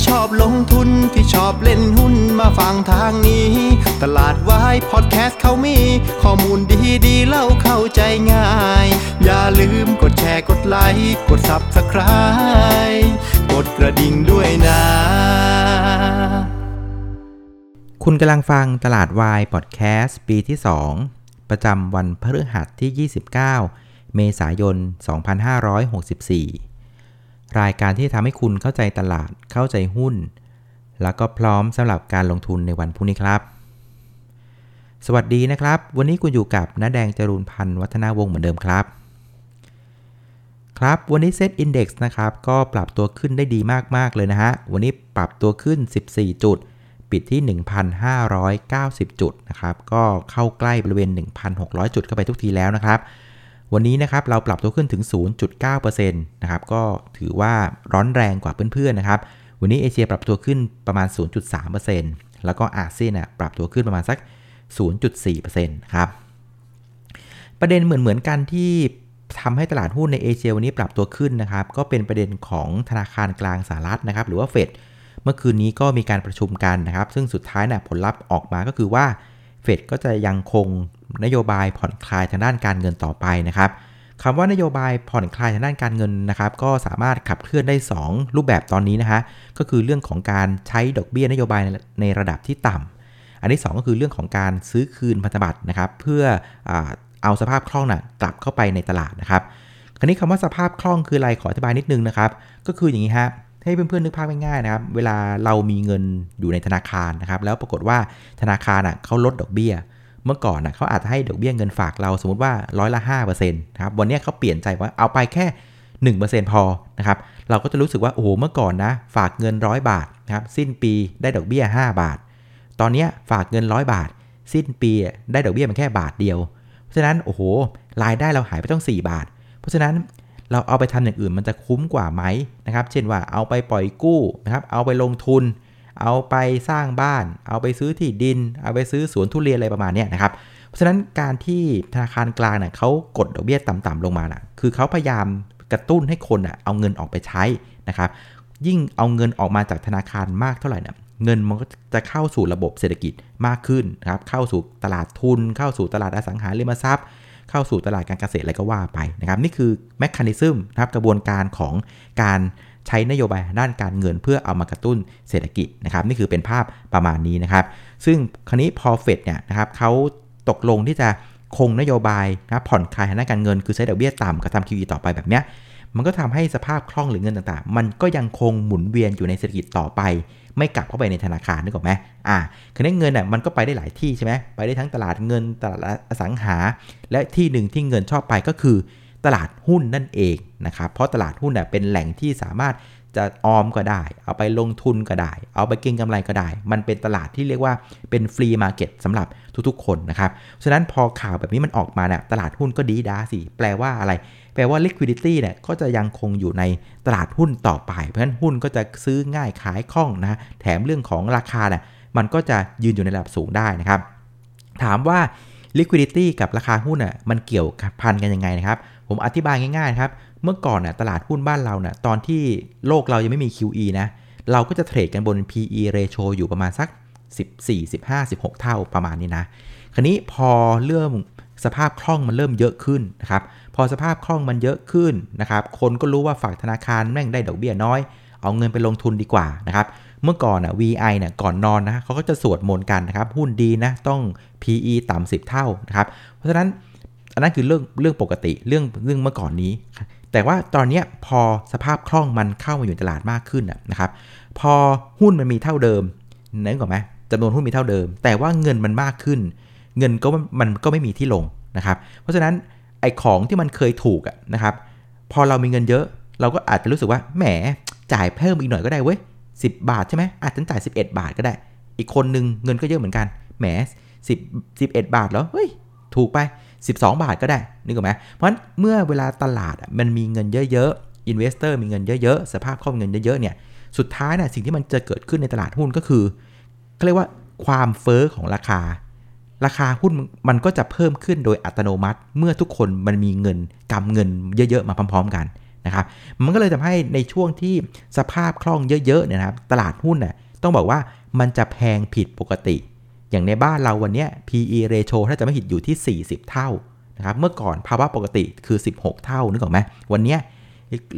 ที่ชอบลงทุนที่ชอบเล่นหุ้นมาฟังทางนี้ ตลาดวายพอดแคสต์เขามี ข้อมูลดีดีเล่าเข้าใจง่าย อย่าลืมกดแชร์กดไลค์กด Subscribe กดกระดิ่งด้วยนะ คุณกำลังฟังตลาดวายพอดแคสต์ปีที่ 2 ประจำวันพฤหัสที่ 29 เมษายน 2564 รายการที่ทำให้คุณเข้าใจตลาดเข้าใจหุ้น แล้วก็พร้อมสำหรับการลงทุนในวันพรุ่งนี้ครับ สวัสดีนะครับ วันนี้คุณอยู่กับน้าแดงจรูนพันธ์วัฒนาวงศ์เหมือนเดิมครับ ครับ วันนี้เซตอินดี x นะครับ ก็ปรับตัวขึ้นได้ดีมาก ๆ เลยนะฮะ วันนี้ปรับตัวขึ้น 14 จุด ปิดที่ 1,590 จุดนะครับ ก็เข้าใกล้บริเวณ 1,600 จุดเข้าไปทุกทีแล้วนะครับ วันนี้นะครับเราปรับตัวขึ้นถึง 0.9%นะครับก็ถือว่าร้อนแรงกว่าเพื่อนๆนะครับ วันนี้เอเชียปรับตัวขึ้นประมาณ 0.3%แล้วก็อาเซียนน่ะปรับตัวขึ้นประมาณสัก 0.4%นะครับประเด็นเหมือนเหมือนๆกันที่ทำให้ตลาดหุ้นในเอเชียวันนี้ปรับตัวขึ้นนะครับ ก็เป็นประเด็นของธนาคารกลางสหรัฐนะครับ หรือว่าเฟดเมื่อคืนนี้ก็มีการประชุมกันนะครับ ซึ่งสุดท้ายนะผลลัพธ์ออกมาก็คือว่าเฟดก็จะยังคง นโยบายผ่อนคลายทางด้านการเงินต่อไปนะครับคำว่านโยบายผ่อนคลายทางด้านการเงินนะครับ ก็สามารถขับเคลื่อนได้ 2 รูปแบบตอนนี้นะฮะก็คือเรื่องของการใช้ดอกเบี้ยนโยบายในระดับที่ต่ำอันที่ 2 ก็คือเรื่องของการซื้อคืนพันธบัตรนะครับเพื่อเอาสภาพคล่องนะกลับเข้าไปในตลาดนะครับคราวนี้คำว่าสภาพคล่องคืออะไรขออธิบายนิดนึงนะครับก็คืออย่างนี้ฮะให้เพื่อนๆนึกภาพง่ายๆนะครับ เวลาเรามีเงินอยู่ในธนาคารนะครับ แล้วปรากฏว่าธนาคารอะเขาลดดอกเบี้ย เมื่อก่อนนะเขาอาจจะให้ดอกเบี้ยเงินฝากเราสมมติว่าร้อยละ5%นะครับวันนี้เขาเปลี่ยนใจว่าเอาไปแค่ 1%พอนะครับเราก็จะรู้สึกว่าโอ้โหเมื่อก่อนนะฝากเงินร้อยบาทนะครับสิ้นปีได้ดอกเบี้ย 5 บาท ตอนนี้ฝากเงินร้อยบาท สิ้นปีได้ดอกเบี้ยมันแค่บาทเดียว เพราะฉะนั้นโอ้โหรายได้เราหายไปต้อง 4 บาท เพราะฉะนั้นเราเอาไปทำอย่างอื่นมันจะคุ้มกว่าไหมนะครับ เช่นว่าเอาไปปล่อยกู้นะครับเอาไปลงทุน เอาไปสร้างบ้าน เอาไปซื้อที่ดิน เอาไปซื้อสวนทุเรียนอะไรประมาณนี้นะครับเพราะฉะนั้นการที่ธนาคารกลางเนี่ยเขากดดอกเบี้ยต่ำๆลงมาน่ะคือเขาพยายามกระตุ้นให้คนอะเอาเงินออกไปใช้นะครับยิ่งเอาเงินออกมาจากธนาคารมากเท่าไหร่เนี่ยเงินมันก็จะเข้าสู่ระบบเศรษฐกิจมากขึ้นนะครับเข้าสู่ตลาดทุน เข้าสู่ตลาดอสังหาริมทรัพย์ เข้าสู่ตลาดการเกษตรอะไรก็ว่าไปนะครับนี่คือแมคคานิซึมนะครับกระบวนการของการ ใช้นโยบายด้านการเงินเพื่อเอามากระตุ้นเศรษฐกิจนะครับนี่คือเป็นภาพประมาณนี้นะครับ ซึ่งครนี้พอเฟดเนี่ยนะครับเขาตกลงที่จะคงนโยบายนะผ่อนคลายทางด้านการเงิน คือใช้ดอกเบี้ยต่ำกับทำ QE ต่อไปแบบเนี้ยมันก็ทำให้สภาพคล่องหรือเงินต่างๆ มันก็ยังคงหมุนเวียนอยู่ในเศรษฐกิจต่อไป ไม่กลับเข้าไปในธนาคารนึกออกไหมอ่าคือเงินอะมันก็ไปได้หลายที่ใช่ไหมไปได้ทั้งตลาดเงินตลาดอสังหา และที่หนึ่งที่เงินชอบไปก็คือ ตลาดหุ้นนั่นเองนะครับเพราะตลาดหุ้นเนี่ยเป็นแหล่งที่สามารถจะออมก็ได้ เอาไปลงทุนก็ได้ เอาไปเก็งกำไรก็ได้ มันเป็นตลาดที่เรียกว่าเป็น free market สำหรับทุกๆคนนะครับฉะนั้นพอข่าวแบบนี้มันออกมาเนี่ยตลาดหุ้นก็ดี๊ด๊าสิ แปลว่าอะไร แปลว่า liquidity เนี่ยก็จะยังคงอยู่ในตลาดหุ้นต่อไป เพราะฉะนั้นหุ้นก็จะซื้อง่ายขายคล่องนะแถมเรื่องของราคาเนี่ยมันก็จะยืนอยู่ในระดับสูงได้นะครับ ถามว่า liquidity กับราคาหุ้นอะมันเกี่ยวพันกันยังไงนะครับ ผมอธิบายง่ายๆครับ เมื่อก่อนน่ะตลาดหุ้นบ้านเราน่ะตอนที่โลกเรายังไม่มี QE นะ เราก็จะเทรดกันบน PE ratio อยู่ประมาณสัก 14 15 16 เท่าประมาณนี้นะ คราวนี้พอเริ่มสภาพคล่องมันเริ่มเยอะขึ้นนะครับ พอสภาพคล่องมันเยอะขึ้นนะครับ คนก็รู้ว่าฝากธนาคารแม่งได้ดอกเบี้ยน้อย เอาเงินไปลงทุนดีกว่านะครับ เมื่อก่อนอะ VI เนี่ยก่อนนอนนะเขาก็จะสวดมนต์กันนะครับ หุ้นดีนะต้อง PE ต่ำ10 เท่านะครับ เพราะฉะนั้น นนั้นคือเรื่องเรื่องปกติเรื่องเรื่องเมื่อก่อนนี้ แต่ว่าตอนนี้พอสภาพคล่องมันเข้ามาอยู่ตลาดมากขึ้นนะครับ พอหุ้นมันมีเท่าเดิมนึกออกไหมจำนวนหุ้นมีเท่าเดิม แต่ว่าเงินมันมากขึ้น เงินก็มันก็ไม่มีที่ลงนะครับ เพราะฉะนั้นไอ้ของที่มันเคยถูกนะครับ พอเรามีเงินเยอะ เราก็อาจจะรู้สึกว่าแหมจ่ายเพิ่มอีกหน่อยก็ได้เว้ย10บาทใช่ไหมอาจจะจ่าย 11 บาทก็ได้ อีกคนนึงเงินก็เยอะเหมือนกันแหม10 11 บาทเหรอเฮ้ยถูกไป 12 บาทก็ได้นึกออกไหมเพราะฉะนั้นเมื่อเวลาตลาดมันมีเงินเยอะๆ investor มีเงินเยอะๆสภาพคล่องเงินเยอะๆเนี่ยสุดท้ายน่ะสิ่งที่มันจะเกิดขึ้นในตลาดหุ้นก็คือเขาเรียกว่าความเฟ้อของราคา ราคาหุ้นมันก็จะเพิ่มขึ้นโดยอัตโนมัติ เมื่อทุกคนมันมีเงินกำเงินเยอะๆมาพร้อม ๆ กันนะครับมันก็เลยทำให้ในช่วงที่สภาพคล่องเยอะๆเนี่ยนะครับตลาดหุ้นน่ะต้องบอกว่ามันจะแพงผิดปกติ อย่างในบ้านเราวันนี้ PE ratio ถ้าจะไม่ผิดอยู่ที่ 40 เท่านะครับ เมื่อก่อนภาวะปกติคือ 16 เท่านึกออกไหมวันนี้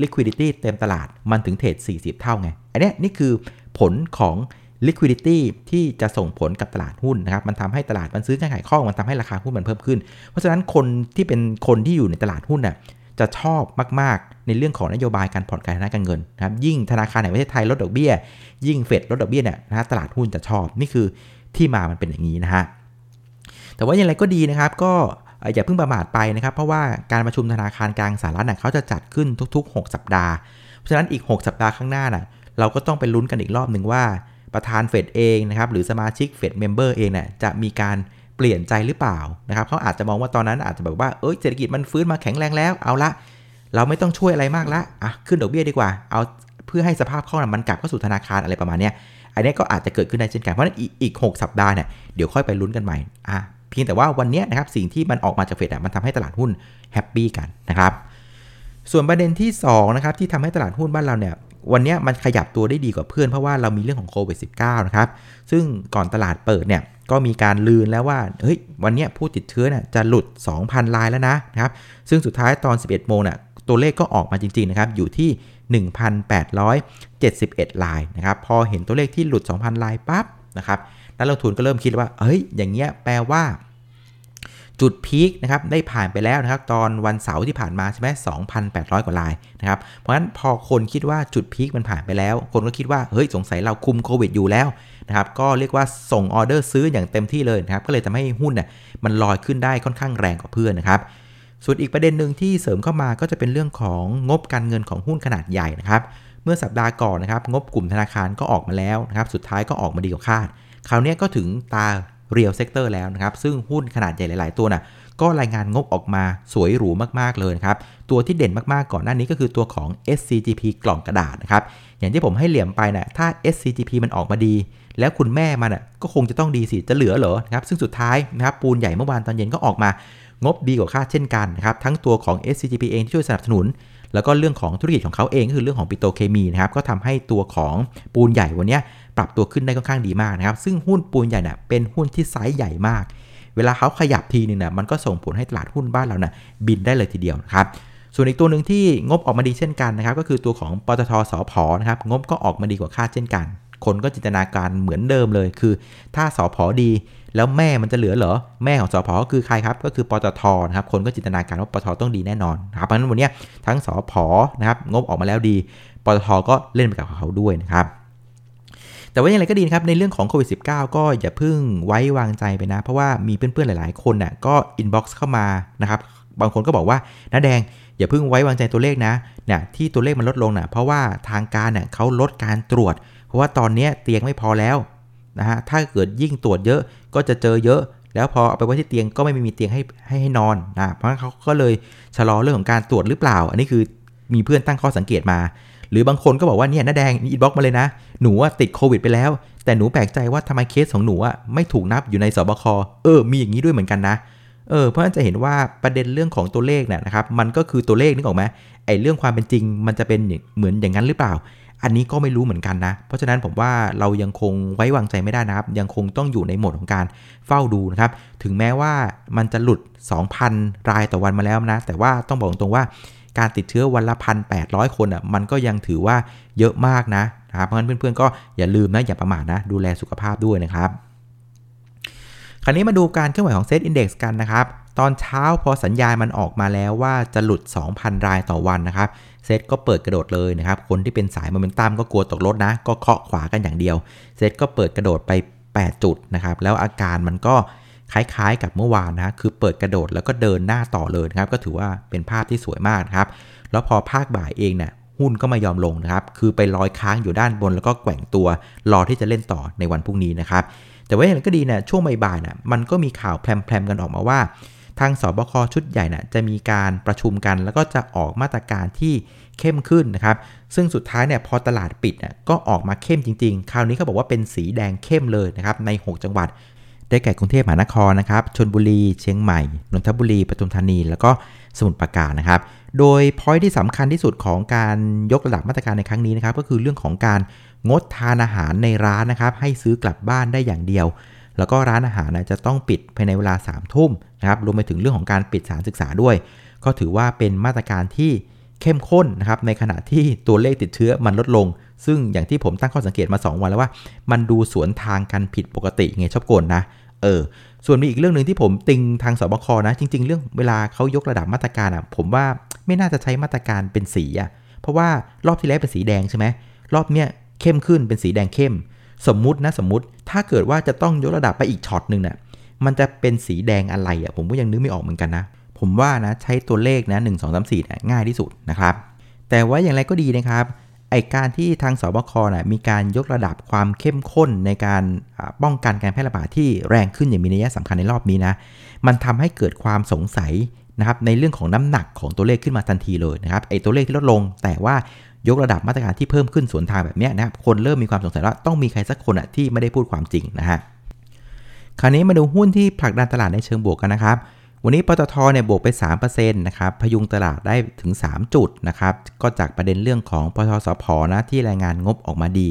liquidity เต็มตลาดมันถึงเทรด40 เท่าไง อันนี้นี่คือผลของ liquidity ที่จะส่งผลกับตลาดหุ้นนะครับ มันทำให้ตลาดมันซื้อขายคล่อง มันทำให้ราคาหุ้นมันเพิ่มขึ้น เพราะฉะนั้นคนที่เป็นคนที่อยู่ในตลาดหุ้นน่ะจะชอบมาก ๆ ในเรื่องของนโยบายการผ่อนคลายทางด้านการเงินนะครับ ยิ่งธนาคารแห่งประเทศไทยลดดอกเบี้ย ยิ่งเฟดลดดอกเบี้ยเนี่ยนะตลาดหุ้นจะชอบ นี่คือ ที่มามันเป็นอย่างนี้นะฮะแต่ว่าอย่างไรก็ดีนะครับก็อย่าเพิ่งประมาทไปนะครับ เพราะว่าการประชุมธนาคารกลางสหรัฐเขาจะจัดขึ้นทุก ๆ 6 สัปดาห์ เพราะฉะนั้นอีก 6 สัปดาห์ข้างหน้าน่ะเราก็ต้องไปลุ้นกันอีกรอบหนึ่งว่าประธานเฟดเองนะครับหรือสมาชิกเฟด member เองเนี่ยจะมีการเปลี่ยนใจหรือเปล่านะครับเขาอาจจะมองว่าตอนนั้นอาจจะแบบว่าเอ้ยเศรษฐกิจมันฟื้นมาแข็งแรงแล้วเอาละเราไม่ต้องช่วยอะไรมากละอะขึ้นดอกเบี้ยดีกว่า เอาเพื่อให้สภาพคล่องมันกลับเข้าสู่ธนาคารอะไรประมาณเนี้ย อันนี้ก็อาจจะเกิดขึ้นได้เช่นกัน เพราะนั้นอีก 6 สัปดาห์เนี่ยเดี๋ยวค่อยไปลุ้นกันใหม่อะเพียงแต่ว่าวันนี้นะครับสิ่งที่มันออกมาจากเฟดอะมันทำให้ตลาดหุ้นhappy กันนะครับ ส่วนประเด็นที่2นะครับที่ทำให้ตลาดหุ้นบ้านเราเนี่ยวันนี้มันขยับตัวได้ดีกว่าเพื่อนเพราะว่าเรามีเรื่องของโควิด -19 นะครับ ซึ่งก่อนตลาดเปิดเนี่ยก็มีการลือแล้วว่าเฮ้ยวันนี้ผู้ติดเชื้อเนี่ยจะหลุด 2,000 รายแล้วนะครับซึ่งสุดท้ายตอน 11 โมงเนี่ยตัวเลขก็ออกมาจริงๆนะครับอยู่ที่ 1,871 รายนะครับพอเห็นตัวเลขที่หลุด 2,000 รายปั๊บนะครับนักลงทุนก็เริ่มคิดว่าเฮ้ยอย่างเงี้ยแปลว่า จุดพีคนะครับได้ผ่านไปแล้วนะครับ ตอนวันเสาร์ที่ผ่านมาใช่ไหม2,800 กว่าลายนะครับ เพราะฉะนั้นพอคนคิดว่าจุดพีคมันผ่านไปแล้ว คนก็คิดว่าเฮ้ยสงสัยเราคุมโควิดอยู่แล้วนะครับ ก็เรียกว่าส่งออเดอร์ซื้ออย่างเต็มที่เลยนะครับ ก็เลยทำให้หุ้นน่ยมันลอยขึ้นได้ค่อนข้างแรงกว่าเพื่อนนะครับส่วนอีกประเด็นหนึ่งที่เสริมเข้ามาก็จะเป็นเรื่องของงบการเงินของหุ้นขนาดใหญ่นะครับ เมื่อสัปดาห์ก่อนนะครับ งบกลุ่มธนาคารก็ออกมาแล้วนะครับ สุดท้ายก็ออกมาดีกว่าคาด คราวนี้ก็ถึงตา real sector แล้วนะครับ ซึ่งหุ้นขนาดใหญ่หลาย ๆ ตัวนะ่ะก็รายงานงบออกมาสวยหรูมาก ๆ เลยครับ ตัวที่เด่นมาก ๆ ก่อนหน้านี้ก็คือตัวของ SCGP กล่องกระดาษนะครับ อย่างที่ผมให้เหลี่ยมไปนะ่ะถ้า SCGP มันออกมาดี แล้วคุณแม่มันอะก็คงจะต้องดีสิ จะเหลือเหรอครับ ซึ่งสุดท้ายนะครับปูนใหญ่เมื่อวานตอนเย็นก็ออกมางบดีกว่าคาดเช่นกันนะครับ ทั้งตัวของ SCGP เองที่ช่วยสนับสนุน แล้วก็เรื่องของธุรกิจของเขาเองก็คือเรื่องของปิโตรเคมีนะครับ ก็ทำให้ตัวของปูนใหญ่วันนี้ ปรับตัวขึ้นได้ค่อนข้างดีมากนะครับ ซึ่งหุ้นปูนใหญ่เนี่ยเป็นหุ้นที่ไซส์ใหญ่มาก เวลาเขาขยับทีนึงเนี่ยมันก็ส่งผลให้ตลาดหุ้นบ้านเราเนี่ยบินได้เลยทีเดียวนะครับส่วนอีกตัวหนึ่งที่งบออกมาดีเช่นกันนะครับ ก็คือตัวของปตทสพนะครับงบก็ออกมาดีกว่าคาดเช่นกัน คนก็จินตนาการเหมือนเดิมเลย คือ ถ้าสพดี แล้วแม่มันจะเหลือเหรอ แม่ของสพก็คือใครครับ ก็คือปตทนะครับ คนก็จินตนาการว่าปตทต้องดีแน่นอนนะครับเพราะฉะนั้นวันนี้ปตท.สผ.นะครับงบออกมาแล้วดีปตทก็เล่นไปกับเขาด้วยนะครับ แต่ว่าอย่างไรก็ดีนะครับในเรื่องของโควิด -19 ก็อย่าเพิ่งไว้วางใจไปนะ เพราะว่ามีเพื่อนๆหลายๆ คนน่ะก็ inbox เข้ามานะครับบางคนก็บอกว่าน้าแดงอย่าเพิ่งไว้วางใจตัวเลขนะเนี่ยที่ตัวเลขมันลดลงน่ะเพราะว่าทางการเนี่ยเขาลดการตรวจ เพราะว่าตอนนี้เตียงไม่พอแล้วนะฮะถ้าเกิดยิ่งตรวจเยอะก็จะเจอเยอะ แล้วพอเอาไปไว้ที่เตียงก็ไม่มีเตียงให้ให้ให้นอนนะเพราะฉะนั้นเขาก็เลยชะลอเรื่องของการตรวจหรือเปล่า อันนี้คือมีเพื่อนตั้งข้อสังเกตมา หรือบางคนก็บอกว่าเนี่ยน้าแดงอินบ็อกมาเลยนะ หนูว่าติดโควิดไปแล้ว แต่หนูแปลกใจว่าทำไมเคสของหนูอะไม่ถูกนับอยู่ในสบคเออ มีอย่างนี้ด้วยเหมือนกันนะเออเพราะฉะนั้นจะเห็นว่าประเด็นเรื่องของตัวเลขเนี่ยนะครับ มันก็คือตัวเลขนึกออกไหมไอ้เรื่องความเป็นจริง มันจะเป็นเหมือนอย่างนั้นหรือเปล่า อันนี้ก็ไม่รู้เหมือนกันนะ เพราะฉะนั้นผมว่าเรายังคงไว้วางใจไม่ได้นะครับ ยังคงต้องอยู่ในโหมดของการเฝ้าดูนะครับ ถึงแม้ว่ามันจะหลุด 2,000 รายต่อวันมาแล้วนะ แต่ว่าต้องบอกตรงว่า การติดเชื้อวันละพันแปดร้อยคนอะมันก็ยังถือว่าเยอะมากนะนะครับเพราะฉะนั้นเพื่อนๆก็อย่าลืมนะอย่าประมาทนะดูแลสุขภาพด้วยนะครับ คราวนี้มาดูการเคลื่อนไหวของเซตอินดี x กันนะครับ ตอนเช้าพอสัญญาณมันออกมาแล้วว่าจะหลุด 2,000 รายต่อวันนะครับเซตก็เปิดกระโดดเลยนะครับ คนที่เป็นสายโมเมนตัมก็กลัวตกรถนะ ก็เคาะขวากันอย่างเดียว เซตก็เปิดกระโดดไป 8 จุดนะครับ แล้วอาการมันก็ คล้ายๆ กับเมื่อวานนะคือเปิดกระโดดแล้วก็เดินหน้าต่อเลยนะครับ ก็ถือว่าเป็นภาพที่สวยมากครับ แล้วพอภาคบ่ายเองเนะี่ยหุ้นก็ไม่ยอมลงนะครับ คือไปลอยค้างอยู่ด้านบนแล้วก็แกว่งตัวรอที่จะเล่นต่อในวันพรุ่งนี้นะครับ แต่ว่าอย่างไรก็ดีเนะี่ยช่วงบ่ายๆนะมันก็มีข่าวแพรมๆกันออกมาว่า ทางสบคชุดใหญ่นะ่ะจะมีการประชุมกัน แล้วก็จะออกมาตรการที่เข้มขึ้นนะครับ ซึ่งสุดท้ายเนี่ยพอตลาดปิดน่ะก็ออกมาเข้มจริง ๆ คราวนี้เขาบอกว่าเป็นสีแดงเข้มเลยนะครับใน 6 จังหวัด ได้แก่กรุงเทพมหานครนะครับชนบุรีเชียงใหม่นนทบุรีปทุมธานี แล้วก็สมุทรปราการนะครับ โดยพอยที่สำคัญที่สุดของการยกระดับมาตรการในครั้งนี้นะครับ ก็คือเรื่องของการงดทานอาหารในร้านนะครับ ให้ซื้อกลับบ้านได้อย่างเดียว แล้วก็ร้านอาหารนะจะต้องปิดภายในเวลา3ามทุ่มนะครับรวมไปถึงเรื่องของการปิดสถานศึกษาด้วย ก็ถือว่าเป็นมาตรการที่เข้มข้นนะครับในขณะที่ตัวเลขติดเชื้อมันลดลง ซึ่งอย่างที่ผมตั้งข้อสังเกตมา 2 วันแล้วว่า มันดูสวนทางกันผิดปกติไงชอบโกลนะ เออ ส่วนมีอีกเรื่องหนึ่งที่ผมติงทางสบคนะ จริง ๆ เรื่องเวลาเขายกระดับมาตรการอะ ผมว่าไม่น่าจะใช้มาตรการเป็นสีอะ เพราะว่ารอบที่แล้วเป็นสีแดงใช่ไหมรอบเนี้ยเข้มขึ้นเป็นสีแดงเข้ม สมมุตินะสมมุติถ้าเกิดว่าจะต้องยกระดับไปอีกช็อตหนึ่งเนี่ยมันจะเป็นสีแดงอะไรอะผมก็ยังนึกไม่ออกเหมือนกันนะ ผมว่านะใช้ตัวเลขนะ1 2 3 4เนี่ง่ายที่สุดนะครับ แต่ว่าอย่างไรก็ดีนะครับ ไอการที่ทางสบคนะมีการยกระดับความเข้มข้นในการป้องกันการแพร่ระบาดที่แรงขึ้นอย่างมีนัยสำคัญในรอบนี้นะ มันทำให้เกิดความสงสัยนะครับในเรื่องของน้ำหนักของตัวเลขขึ้นมาทันทีเลยนะครับไอตัวเลขที่ลดลง แต่ว่ายกระดับมาตรการที่เพิ่มขึ้นสวนทางแบบนี้นะครับคนเริ่มมีความสงสัยว่าต้องมีใครสักคนอะที่ไม่ได้พูดความจริงนะฮะคราวนี้มาดูหุ้นที่ผลักดันตลาดในเชิงบวกกันนะครับ วันนี้ปตทเนี่ยบวกไป3%นะครับพยุงตลาดได้ถึง 3 จุดนะครับก็จากประเด็นเรื่องของปตทสพนะที่รายงานงบออกมาดี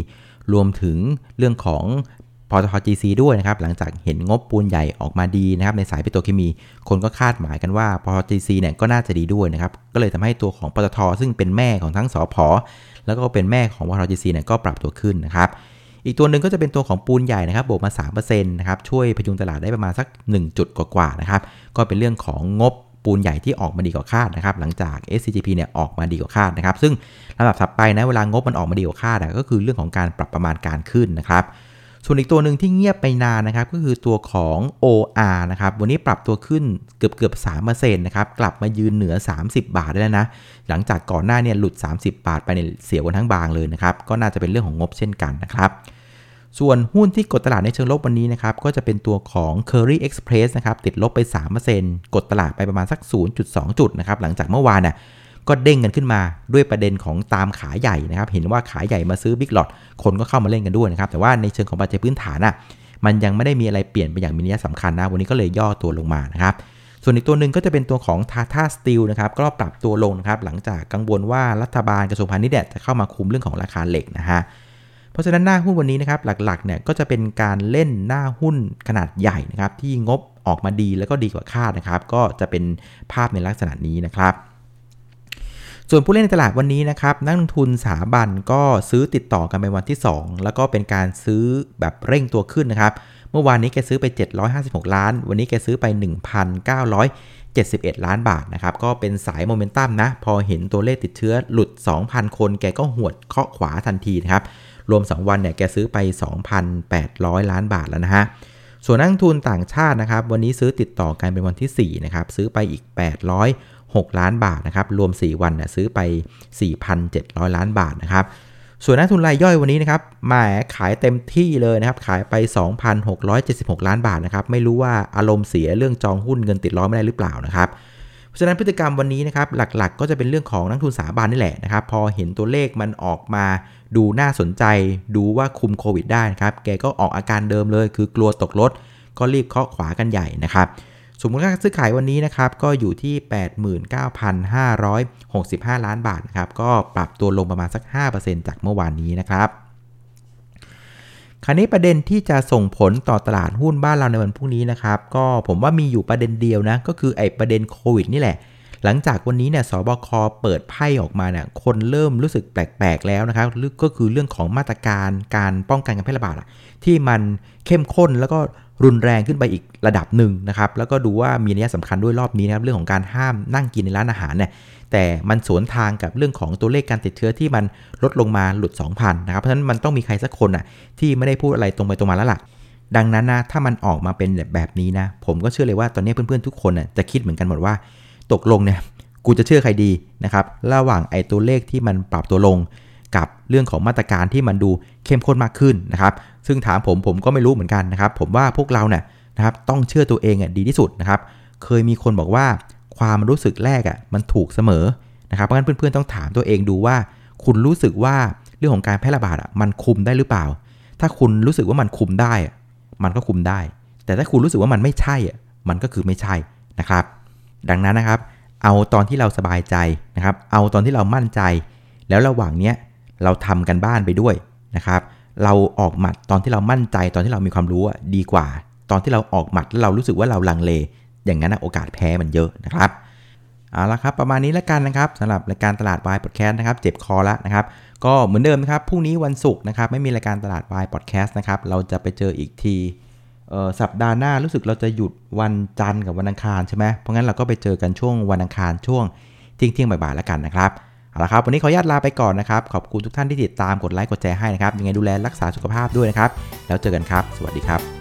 รวมถึงเรื่องของปตท GC ด้วยนะครับ หลังจากเห็นงบปูนใหญ่ออกมาดีนะครับ ในสายปิโตรเคมี คนก็คาดหมายกันว่าปตท GC เนี่ยก็น่าจะดีด้วยนะครับ ก็เลยทำให้ตัวของปตทซึ่งเป็นแม่ของทั้งสพแล้วก็เป็นแม่ของปตท GC เนี่ยก็ปรับตัวขึ้นนะครับ อีกตัวหนึ่งก็จะเป็นตัวของปูนใหญ่นะครับบวกมา3%นะครับช่วยพยุงตลาดได้ประมาณสัก 1 จุดกว่าๆนะครับก็เป็นเรื่องของงบปูนใหญ่ที่ออกมาดีกว่าคาดนะครับหลังจาก SCGP เนี่ยออกมาดีกว่าคาดนะครับซึ่งลำดับถัดไปนะเวลางบมันออกมาดีกว่าคาดก็คือเรื่องของการปรับประมาณการขึ้นนะครับ ส่วนอีกตัวหนึ่งที่เงียบไปนานนะครับก็คือตัวของ OR นะครับวันนี้ปรับตัวขึ้นเกือบเกือบ3%นะครับกลับมายืนเหนือ 30 บาทได้แล้วนะ หลังจากก่อนหน้าเนี่ยหลุด 30 บาทไปในเสียวันทั้งบางเลยนะครับก็น่าจะเป็นเรื่องของงบเช่นกันนะครับส่วนหุ้นที่กดตลาดในเชิงลบวันนี้นะครับก็จะเป็นตัวของ Curry Express นะครับติดลบไป 3%กดตลาดไปประมาณสัก 0.2 จุดนะครับหลังจากเมื่อวานน่ะ ก็เด้งกันขึ้นมาด้วยประเด็นของตามขาใหญ่นะครับ เห็นว่าขาใหญ่มาซื้อบิ๊กหลอดคนก็เข้ามาเล่นกันด้วยนะครับ แต่ว่าในเชิงของปัจจัยพื้นฐานน่ะ มันยังไม่ได้มีอะไรเปลี่ยนไปอย่างมีนัยสำคัญนะ วันนี้ก็เลยย่อตัวลงมานะครับ ส่วนอีกตัวหนึ่งก็จะเป็นตัวของ Tata Steel นะครับ ก็ปรับตัวลงนะครับ หลังจากกังวลว่ารัฐบาลกระทรวงพาณิชย์จะเข้ามาคุมเรื่องของราคาเหล็กนะฮะเพราะฉะนั้นหน้าหุ้นวันนี้นะครับหลักๆเนี่ยก็จะเป็นการเล่นหน้าหุ้นขนาดใหญ่นะครับที่งบออกมาดีแล้วก็ดีกว่าคาดนะครับ ก็จะเป็นภาพในลักษณะนี้นะครับ ส่วนผู้เล่นในตลาดวันนี้นะครับนักลงทุนสถาบันก็ซื้อติดต่อกันไปวันที่ 2 แล้วก็เป็นการซื้อแบบเร่งตัวขึ้นนะครับ เมื่อวานนี้แกซื้อไป 756 ล้าน วันนี้แกซื้อไป 1,971 ล้านบาทนะครับ ก็เป็นสายโมเมนตัมนะ พอเห็นตัวเลขติดเชื้อหลุด 2,000 คนแกก็หวดเคาะขวาทันทีนะครับ รวม 2 วันเนี่ยแกซื้อไป 2,800 ล้านบาทแล้วนะฮะ ส่วนนักทุนต่างชาตินะครับวันนี้ซื้อติดต่อกันเป็นวันที่4นะครับซื้อไปอีก 806 ล้านบาทนะครับรวม 4 วันนะซื้อไป 4,700 ล้านบาทนะครับส่วนนักทุนรายย่อยวันนี้นะครับหมาขายเต็มที่เลยนะครับ ขายไป 2,676 ล้านบาทนะครับ ไม่รู้ว่าอารมณ์เสียเรื่องจองหุ้นเงินติดล้อไม่ได้หรือเปล่านะครับ เพราะฉะนั้นพฤติกรรมวันนี้นะครับหลักๆ ก็จะเป็นเรื่องของนักทุนสถาบันนี่แหละนะครับพอเห็นตัวเลขมันออกมา ดูน่าสนใจ ดูว่าคุมโควิดได้นะครับแกก็ออกอาการเดิมเลย คือกลัวตกรถก็รีบเคาะขวากันใหญ่นะครับสมมติค่าซื้อขายวันนี้นะครับก็อยู่ที่ 89,565 ล้านบาทนะครับก็ปรับตัวลงประมาณสัก 5%จากเมื่อวานนี้นะครับ คราวนี้ประเด็นที่จะส่งผลต่อตลาดหุ้นบ้านเราในวันพรุ่งนี้นะครับ ก็ผมว่ามีอยู่ประเด็นเดียวนะ ก็คือไอ้ประเด็นโควิดนี่แหละ หลังจากวันนี้เนี่ยสบคเปิดไพ่ออกมาเนี่ยคนเริ่มรู้สึกแปลกๆแล้วนะครับก็คือเรื่องของมาตรการการป้องกันการแพร่ระบาดที่มันเข้มข้นแล้วก็รุนแรงขึ้นไปอีกระดับหนึ่งนะครับ แล้วก็ดูว่ามีนัยสำคัญด้วยรอบนี้นะครับเรื่องของการห้ามนั่งกินในร้านอาหารเนี่ยแต่มันสวนทางกับเรื่องของตัวเลขการติดเชื้อที่มันลดลงมาหลุด 2,000นะครับเพราะฉะนั้นมันต้องมีใครสักคนอะที่ไม่ได้พูดอะไรตรงไปตรงมาแล้วล่ะดังนั้นนะถ้ามันออกมาเป็นแบบนี้นะ ผมก็เชื่อเลยว่าตอนนี้เพื่อนๆทุกคนน่ะจะคิดเหมือนกันหมดว่า ตกลงเนี่ยกูจะเชื่อใครดีนะครับระหว่างไอ้ตัวเลขที่มันปรับตัวลง กับเรื่องของมาตรการที่มันดูเข้มข้นมากขึ้นนะครับซึ่งถามผมผมก็ไม่รู้เหมือนกันนะครับ ผมว่าพวกเราเนี่ยนะครับต้องเชื่อตัวเองอะดีที่สุดนะครับ เคยมีคนบอกว่าความรู้สึกแรกอะมันถูกเสมอนะครับเพราะฉะนั้นเพื่อนๆต้องถามตัวเองดูว่า คุณรู้สึกว่าเรื่องของการแพร่ระบาดอะมันคุมได้หรือเปล่า ถ้าคุณรู้สึกว่ามันคุมได้ มันก็คุมได้ แต่ถ้าคุณรู้สึกว่ามันไม่ใช่อะมันก็คือไม่ใช่นะครับ ดังนั้นนะครับ เอาตอนที่เราสบายใจนะครับ เอาตอนที่เรามั่นใจ แล้วระหว่างเนี้ยเราทำกันบ้านไปด้วยนะครับ เราออกหมัดตอนที่เรามั่นใจตอนที่เรามีความรู้ดีกว่า ตอนที่เราออกหมัดแล้วเรารู้สึกว่าเราลังเล อย่างนั้นโอกาสแพ้มันเยอะนะครับเอาละครับประมาณนี้แล้วกันนะครับสำหรับรายการตลาดวายพอดแคสต์นะครับเจ็บคอแล้วนะครับ ก็เหมือนเดิมนะครับพรุ่งนี้วันศุกร์นะครับไม่มีรายการตลาดวายพอดแคสต์นะครับเราจะไปเจออีกที สัปดาห์หน้ารู้สึกเราจะหยุดวันจันทร์กับวันอังคารใช่ไหมเพราะงั้นเราก็ไปเจอกันช่วงวันอังคารช่วงเที่ยงเที่ยงบ่ายๆแล้วกันนะครับเอาละครับวันนี้ขออนุญาตลาไปก่อนนะครับขอบคุณทุกท่านที่ติดตามกดไลค์กดแชร์ให้นะครับยังไงดูแลรักษาสุขภาพด้วยนะครับแล้วเจอกันครับ สวัสดีครับ